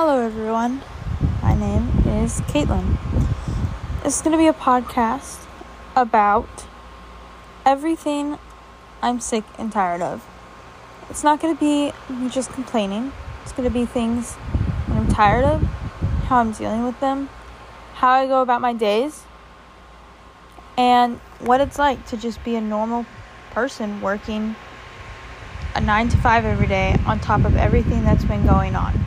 Hello, everyone. My name is Katelynn. It's going to be a podcast about everything I'm sick and tired of. It's not going to be me just complaining, it's going to be things I'm tired of, how I'm dealing with them, how I go about my days, and what it's like to just be a normal person working a 9 to 5 every day on top of everything that's been going on.